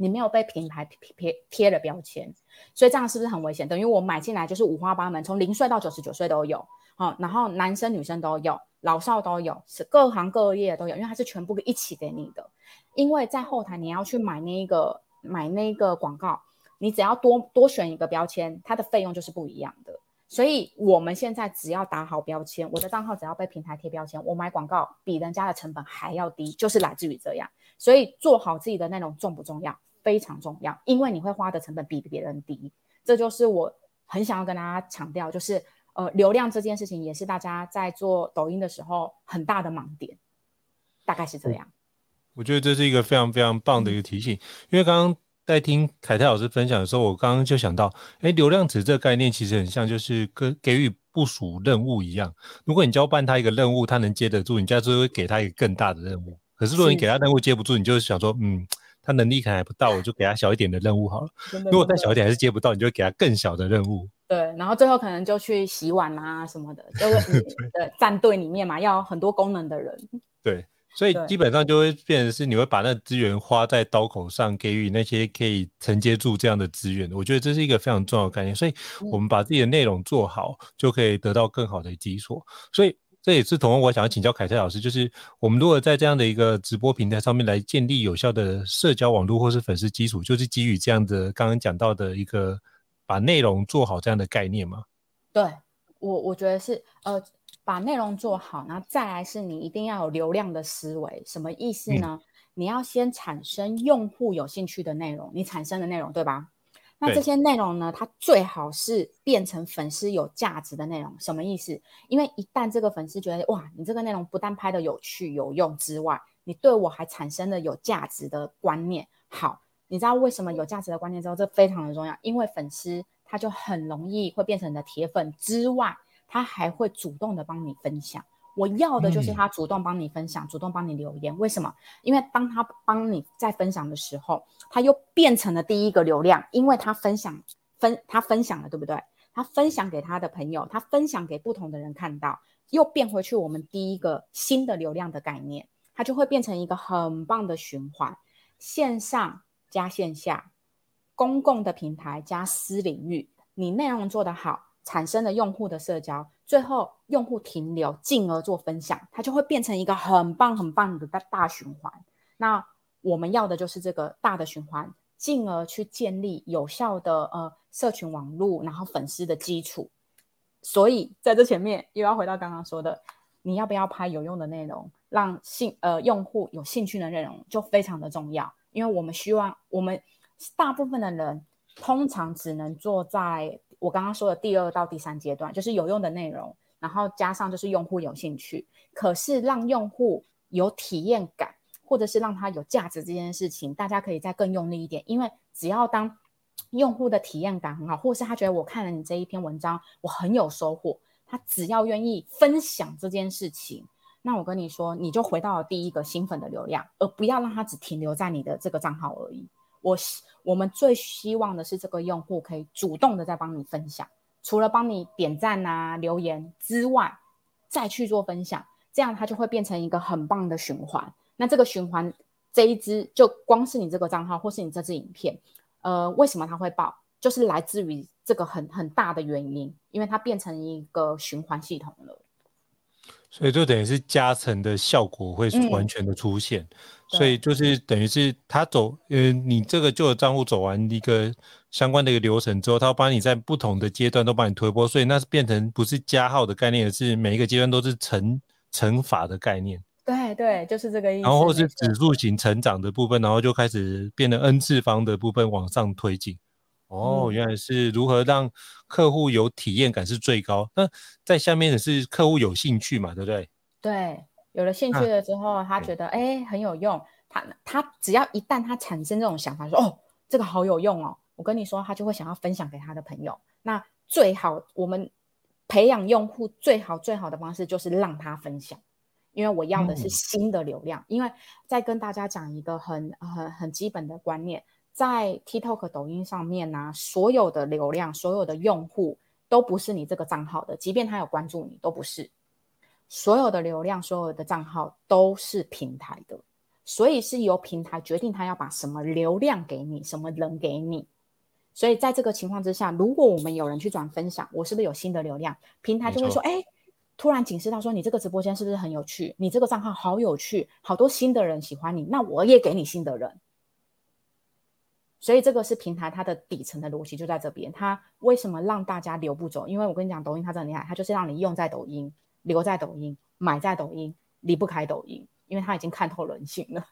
你没有被品牌贴贴了标签，所以这样是不是很危险？等于我买进来就是五花八门，从零岁到九十九岁都有。好，然后男生女生都有，老少都有，是各行各业都有，因为它是全部一起给你的。因为在后台你要去买那个买那个广告，你只要多多选一个标签，它的费用就是不一样的。所以我们现在只要打好标签，我的账号只要被平台贴标签，我买广告比人家的成本还要低，就是来自于这样。所以做好自己的内容重不重要？非常重要，因为你会花的成本比别人低。这就是我很想要跟大家强调，就是。呃，流量这件事情也是大家在做抖音的时候很大的盲点，大概是这样。我觉得这是一个非常非常棒的一个提醒，嗯、因为刚刚在听凯泰老师分享的时候，我刚刚就想到，哎，流量池这个概念其实很像就是跟给予部署任务一样。如果你交办他一个任务，他能接得住，你下次会给他一个更大的任务。可是如果你给他任务接不住，你就想说，嗯，他能力可能还不到，我就给他小一点的任务好了。如果再小一点还是接不到，你就给他更小的任务。对，然后最后可能就去洗碗啊什么的，就是你的战队里面嘛，要很多功能的人。对，所以基本上就会变成是你会把那资源花在刀口上，给予那些可以承接住这样的资源。我觉得这是一个非常重要的概念。所以我们把自己的内容做好，就可以得到更好的基础。所以这也是同样我想要请教凯特老师，就是我们如果在这样的一个直播平台上面来建立有效的社交网络或是粉丝基础，就是基于这样的刚刚讲到的一个把内容做好这样的概念吗？对，我我觉得是呃，把内容做好，然后再来是你一定要有流量的思维，什么意思呢？嗯、你要先产生用户有兴趣的内容，你产生的内容对吧？那这些内容呢，它最好是变成粉丝有价值的内容，什么意思？因为一旦这个粉丝觉得哇，你这个内容不但拍的有趣有用之外，你对我还产生了有价值的观念。好，你知道为什么有价值的观念之后，这非常的重要，因为粉丝他就很容易会变成你的铁粉之外，他还会主动的帮你分享。我要的就是他主动帮你分享，嗯、主动帮你留言。为什么？因为当他帮你在分享的时候，他又变成了第一个流量，因为他分享分他分享了，对不对？他分享给他的朋友，他分享给不同的人看到，又变回去我们第一个新的流量的概念，它就会变成一个很棒的循环：线上加线下，公共的平台加私领域，你内容做得好。产生了用户的社交，最后用户停留，进而做分享，它就会变成一个很棒很棒的大大循环。那我们要的就是这个大的循环，进而去建立有效的呃社群网络，然后粉丝的基础。所以在这前面又要回到刚刚说的，你要不要拍有用的内容，让兴呃用户有兴趣的内容就非常的重要。因为我们希望我们大部分的人通常只能坐在。我刚刚说的第二到第三阶段，就是有用的内容，然后加上就是用户有兴趣。可是让用户有体验感，或者是让他有价值这件事情，大家可以再更用力一点。因为只要当 用户的体验感很好，或是他觉得我看了你这一篇文章，我很有收获，他只要愿意分享这件事情，那我跟你说，你就回到了第一个新粉的流量，而不要让他只停留在你的这个账号而已。我我们最希望的是这个用户可以主动的在帮你分享，除了帮你点赞啊、留言之外，再去做分享，这样它就会变成一个很棒的循环。那这个循环这一支就光是你这个账号或是你这支影片，呃，为什么它会爆？就是来自于这个很很大的原因，因为它变成一个循环系统了。所以就等于是加成的效果会完全的出现。嗯所以就是等于是他走，呃，你这个旧的账户走完一个相关的一个流程之后，他会帮你在不同的阶段都帮你推波，所以那是变成不是加号的概念，而是每一个阶段都是乘乘法的概念。对对，就是这个意思。然后或是指数型成长的部分，然后就开始变得 n 次方的部分往上推进。哦，嗯、原来是如何让客户有体验感是最高。那在下面的是客户有兴趣嘛，对不对？对。有了兴趣了之后，啊、他觉得哎、欸、很有用，他他只要一旦他产生这种想法，说哦这个好有用哦，我跟你说，他就会想要分享给他的朋友。那最好我们培养用户最好最好的方式就是让他分享，因为我要的是新的流量。嗯、因为再跟大家讲一个很很很基本的观念，在 TikTok 抖音上面呢、啊，所有的流量、所有的用户都不是你这个账号的，即便他有关注你，都不是。所有的流量，所有的账号都是平台的，所以是由平台决定他要把什么流量给你，什么人给你。所以在这个情况之下，如果我们有人去转分享，我是不是有新的流量？平台就会说：“哎，突然警示到说你这个直播间是不是很有趣？你这个账号好有趣，好多新的人喜欢你，那我也给你新的人。”所以这个是平台它的底层的逻辑就在这边。它为什么让大家留不走？因为我跟你讲，抖音它真的厉害，它就是让你用在抖音。留在抖音，买在抖音，离不开抖音，因为它已经看透人性了。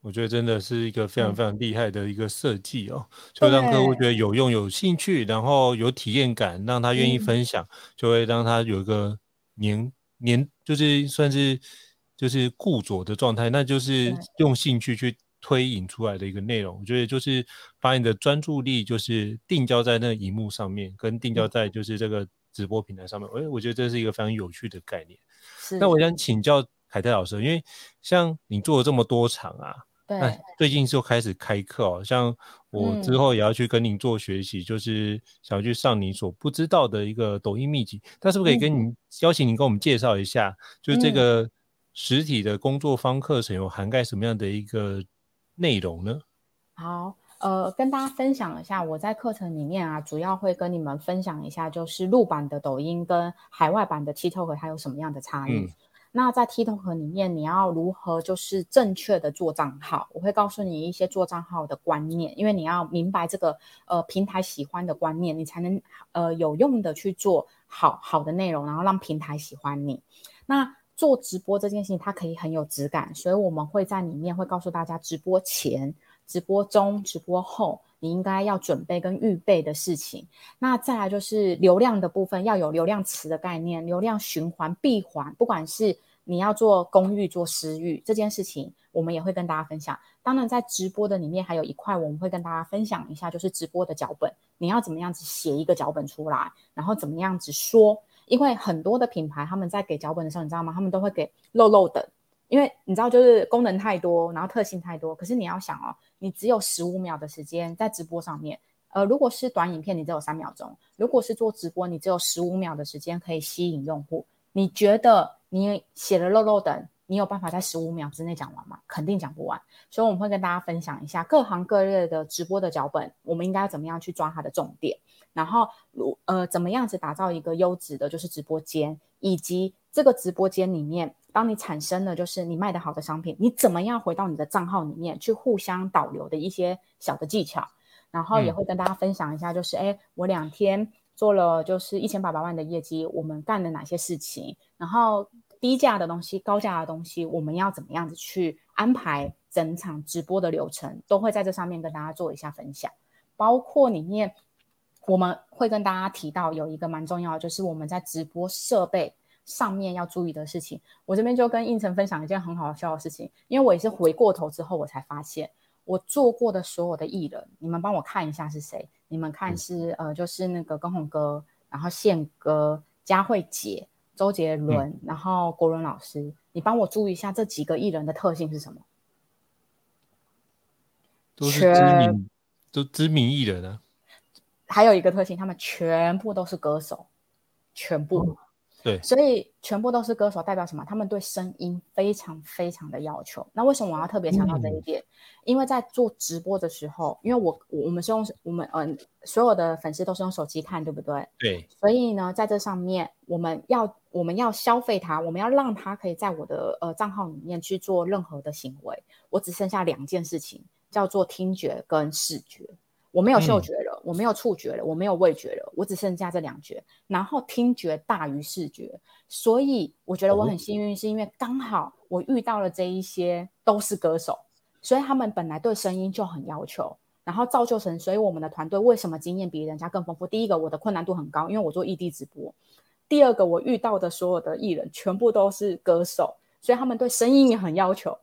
我觉得真的是一个非常非常厉害的一个设计哦，嗯、就让客户觉得有用、有兴趣，然后有体验感，让他愿意分享，嗯、就会让他有一个年年，就是算是就是固着的状态，那就是用兴趣去推引出来的一个内容。我觉得就是把你的专注力就是定焦在那个荧幕上面，跟定焦在就是这个。直播平台上面，哎，我觉得这是一个非常有趣的概念。是，那我想请教海泰老师，因为像你做了这么多场啊，对，最近就开始开课哦，像我之后也要去跟您做学习，嗯、就是想要去上你所不知道的一个抖音秘籍。但是不可以跟您、嗯、邀请您跟我们介绍一下，就是这个实体的工作方课程有涵盖什么样的一个内容呢？好。呃，跟大家分享一下，我在课程里面啊，主要会跟你们分享一下，就是陆版的抖音跟海外版的 TikTok 它有什么样的差异。嗯那在 TikTok 里面，你要如何就是正确的做账号？我会告诉你一些做账号的观念，因为你要明白这个呃平台喜欢的观念，你才能呃有用的去做好好的内容，然后让平台喜欢你。那做直播这件事情，它可以很有质感，所以我们会在里面会告诉大家，直播前、直播中、直播后，你应该要准备跟预备的事情。那再来就是流量的部分，要有流量池的概念，流量循环闭环，不管是你要做公域做私域这件事情，我们也会跟大家分享。当然，在直播的里面还有一块，我们会跟大家分享一下，就是直播的脚本，你要怎么样子写一个脚本出来，然后怎么样子说。因为很多的品牌他们在给脚本的时候，你知道吗？他们都会给漏漏的，因为你知道，就是功能太多，然后特性太多。可是你要想哦，你只有十五秒的时间在直播上面。呃，如果是短影片，你只有三秒钟；如果是做直播，你只有十五秒的时间可以吸引用户。你觉得你写了漏漏等，你有办法在十五秒之内讲完吗？肯定讲不完。所以我们会跟大家分享一下各行各业的直播的脚本，我们应该怎么样去抓它的重点，然后如呃怎么样子打造一个优质的就是直播间，以及这个直播间里面，当你产生了就是你卖的好的商品，你怎么样回到你的账号里面去互相导流的一些小的技巧。然后也会跟大家分享一下，就是哎、嗯，我两天做了就是一千八百万的业绩，我们干了哪些事情？然后低价的东西、高价的东西，我们要怎么样子去安排整场直播的流程，都会在这上面跟大家做一下分享。包括里面我们会跟大家提到有一个蛮重要的，就是我们在直播设备上面要注意的事情。我这边就跟应成分享一件很好笑的事情，因为我也是回过头之后我才发现。我做过的所有的艺人，你们帮我看一下是谁？你们看是、嗯、呃，就是那个跟红哥，然后宪哥、佳慧姐、周杰伦，嗯、然后国伦老师，你帮我注意一下这几个艺人的特性是什么？都是知名，都知名艺人啊。还有一个特性，他们全部都是歌手，全部。嗯对，所以全部都是歌手，代表什么？他们对声音非常非常的要求。那为什么我要特别强调这一点？嗯、因为在做直播的时候，因为我我们是用我们嗯、呃、所有的粉丝都是用手机看，对不对？对。所以呢，在这上面，我们要我们要消费它，我们要让它可以在我的呃账号里面去做任何的行为。我只剩下两件事情，叫做听觉跟视觉。我没有嗅觉了，嗯、我没有触觉了，我没有味觉了，我只剩下这两觉。然后听觉大于视觉，所以我觉得我很幸运，是因为刚好我遇到了这一些都是歌手，所以他们本来对声音就很要求，然后造就成，所以我们的团队为什么经验比人家更丰富？第一个，我的困难度很高，因为我做异地直播；第二个，我遇到的所有的艺人全部都是歌手，所以他们对声音也很要求。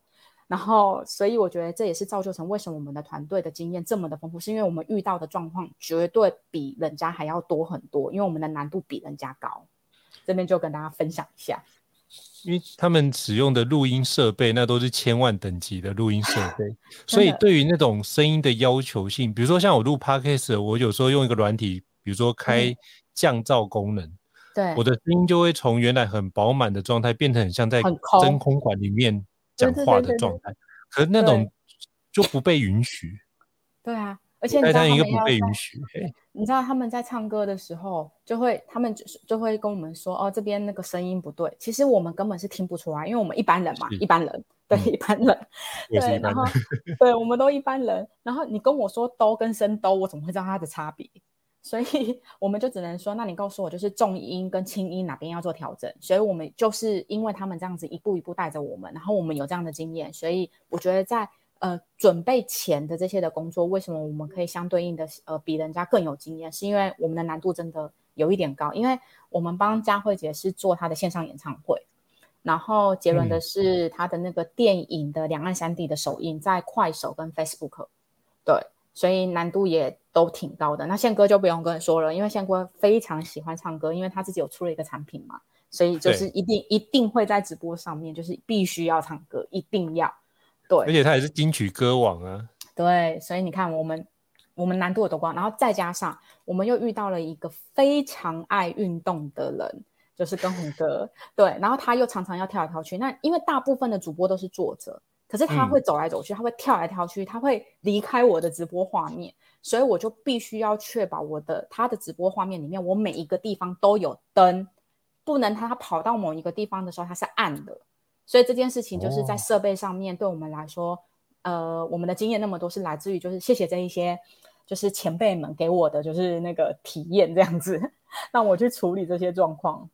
然后，所以我觉得这也是造就成为什么我们的团队的经验这么的丰富，是因为我们遇到的状况绝对比人家还要多很多，因为我们的难度比人家高。这边就跟大家分享一下，因为他们使用的录音设备那都是千万等级的录音设备，所以对于那种声音的要求性，比如说像我录 Podcast，我有时候用一个软体，比如说开降噪功能，对、嗯，我的声音就会从原来很饱满的状态变成很像在真空管里面。讲话的状态，可是那种就不被允许。对啊，而且你知道他们不被允许。你知道他们在唱歌的时候，就会他们就是就会跟我们说：“哦，这边那个声音不对。”其实我们根本是听不出来，因为我们一般人嘛，一般人对、嗯、一般人。对，然后 对，我们都一般人。然后你跟我说哆跟升哆，我怎么会知道它的差别？所以我们就只能说，那你告诉我，就是重音跟轻音哪边要做调整。所以我们就是因为他们这样子一步一步带着我们，然后我们有这样的经验，所以我觉得在呃准备前的这些的工作，为什么我们可以相对应的呃比人家更有经验，是因为我们的难度真的有一点高。因为我们帮佳慧姐是做她的线上演唱会，然后杰伦的是他的那个电影的两岸三地的首映，在快手跟 Facebook，对。所以难度也都挺高的。那宪哥就不用跟你说了，因为宪哥非常喜欢唱歌，因为他自己有出了一个产品嘛，所以就是一定一定会在直播上面，就是必须要唱歌，一定要。对，而且他也是金曲歌王啊。对，所以你看我们我们难度有多高，然后再加上我们又遇到了一个非常爱运动的人，就是跟红哥。对，然后他又常常要跳来跳去。那因为大部分的主播都是坐着。可是他会走来走去，他会跳来跳去，他会离开我的直播画面，所以我就必须要确保我的他的直播画面里面，我每一个地方都有灯，不能他跑到某一个地方的时候它是暗的。所以这件事情就是在设备上面，对我们来说，哦、呃，我们的经验那么多是来自于就是谢谢这一些就是前辈们给我的就是那个体验这样子，让我去处理这些状况。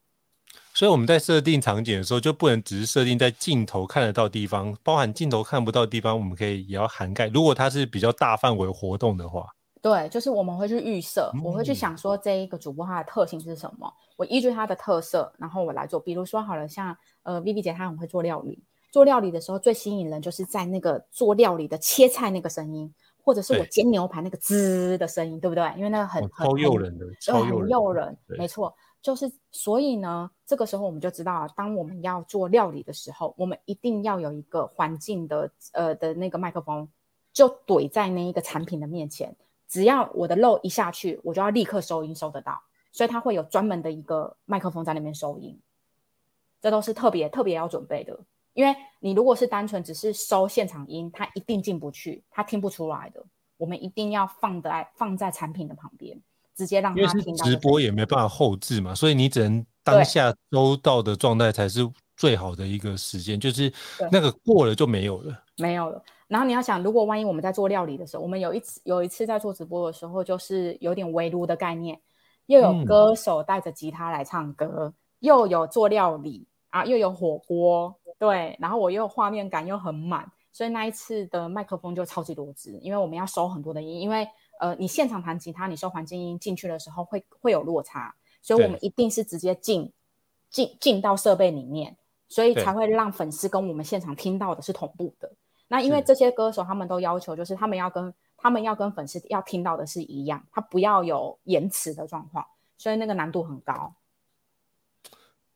所以我们在设定场景的时候，就不能只是设定在镜头看得到地方，包含镜头看不到地方，我们可以也要涵盖。如果它是比较大范围活动的话，对，就是我们会去预设，我会去想说这一个主播它的特性是什么，嗯、我依据它的特色，然后我来做。比如说好了，像呃 Vivi 姐她很会做料理，做料理的时候最吸引人就是在那个做料理的切菜那个声音，或者是我煎牛排那个滋的声音，对不对？因为那个很超诱人的，超诱人，很诱人，没错。就是，所以呢，这个时候我们就知道啊，当我们要做料理的时候，我们一定要有一个环境的，呃的那个麦克风，就怼在那一个产品的面前。只要我的肉一下去，我就要立刻收音收得到，所以它会有专门的一个麦克风在那边收音。这都是特别特别要准备的，因为你如果是单纯只是收现场音，它一定进不去，它听不出来的。我们一定要放在放在产品的旁边。直接让他听到，直播也没办法后置嘛，所以你只能当下收到的状态才是最好的一个时间，就是那个过了就没有了，没有了。然后你要想，如果万一我们在做料理的时候，我们有一次有一次在做直播的时候，就是有点围炉的概念，又有歌手带着吉他来唱歌，嗯、又有做料理啊，又有火锅，对，然后我又画面感又很满，所以那一次的麦克风就超级多支，因为我们要收很多的音，因为。呃，你现场弹吉他，你收环境音进去的时候会会有落差，所以我们一定是直接进进进到设备里面，所以才会让粉丝跟我们现场听到的是同步的。那因为这些歌手他们都要求，就是他们要跟他们要跟粉丝要听到的是一样，他不要有延迟的状况，所以那个难度很高。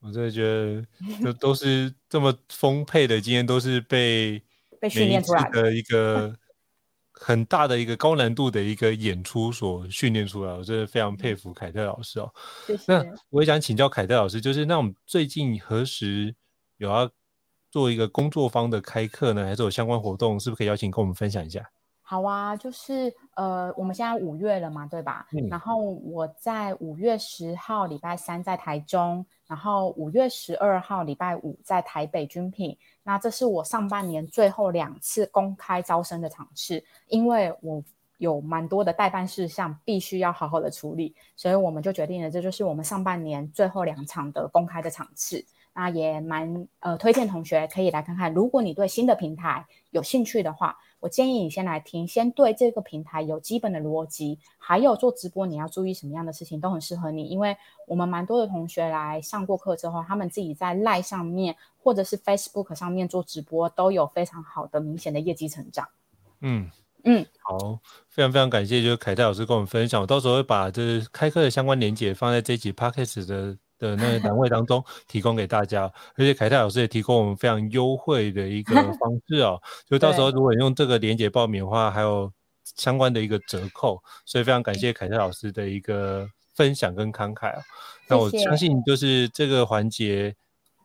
我真的觉得，就都是这么丰沛的经验，都是被被训练出来的一个。很大的一个高难度的一个演出所训练出来，我真的非常佩服凯特老师哦。谢谢。那我也想请教凯特老师，就是那我们最近何时有要做一个工作坊的开课呢？还是有相关活动？是不是可以邀请跟我们分享一下？好啊，就是呃，我们现在五月了嘛，对吧？嗯。然后我在五月十号礼拜三在台中。然后五月十二号礼拜五在台北军品，那这是我上半年最后两次公开招生的场次，因为我有蛮多的代办事项必须要好好的处理，所以我们就决定了，这就是我们上半年最后两场的公开的场次。那也蛮呃推荐同学可以来看看，如果你对新的平台有兴趣的话。我建议你先来听，先对这个平台有基本的逻辑，还有做直播你要注意什么样的事情都很适合你。因为我们蛮多的同学来上过课之后，他们自己在 Line 上面或者是 Facebook 上面做直播，都有非常好的明显的业绩成长。嗯嗯，好，非常非常感谢，就是凯泰老师跟我们分享，我到时候会把这开课的相关链接放在这一集 Podcast 的。的那个栏位当中提供给大家，而且凯泰老师也提供我们非常优惠的一个 方式哦，就到时候如果用这个链接报名的话，还有相关的一个折扣，所以非常感谢凯泰老师的一个分享跟慷慨啊。那我相信就是这个环节，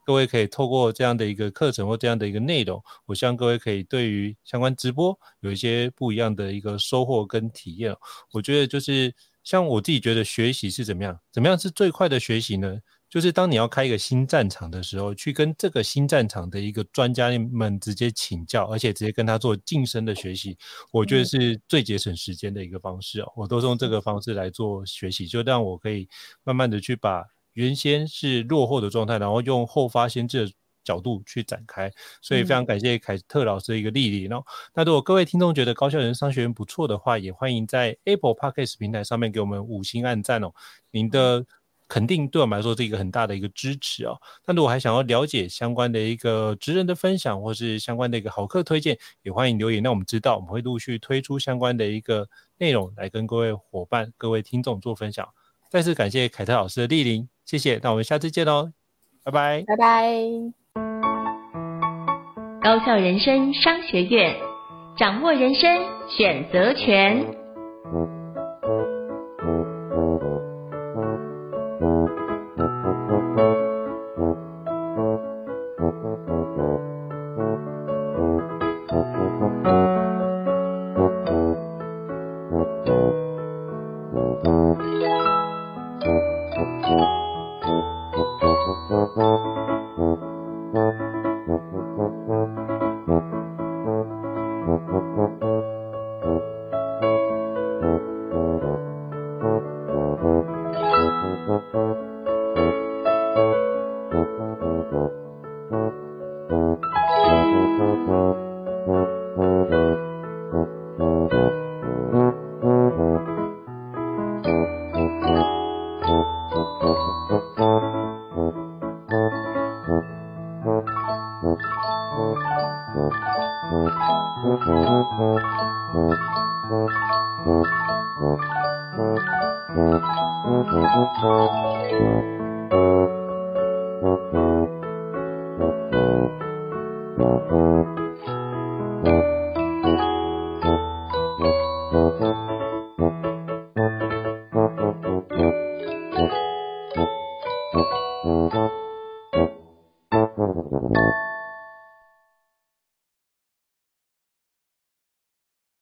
各位可以透过这样的一个课程或这样的一个内容，我希望各位可以对于相关直播有一些不一样的一个收获跟体验。我觉得就是。像我自己觉得学习是怎么样？怎么样是最快的学习呢？就是当你要开一个新战场的时候，去跟这个新战场的一个专家们直接请教，而且直接跟他做晋升的学习，我觉得是最节省时间的一个方式哦。我都是用这个方式来做学习，就让我可以慢慢的去把原先是落后的状态，然后用后发先至的角度去展开，所以非常感谢凯特老师的一个莅临哦。那如果各位听众觉得高校人商学院不错的话，也欢迎在 Apple Podcast 平台上面给我们五星按赞哦。您的肯定对我们来说是一个很大的一个支持哦。那如果还想要了解相关的一个职人的分享，或是相关的一个好课推荐，也欢迎留言让我们知道，我们会陆续推出相关的一个内容来跟各位伙伴、各位听众做分享。再次感谢凯特老师的莅临，谢谢。那我们下次见喽，拜拜，拜拜。高校人生商学院，掌握人生选择权。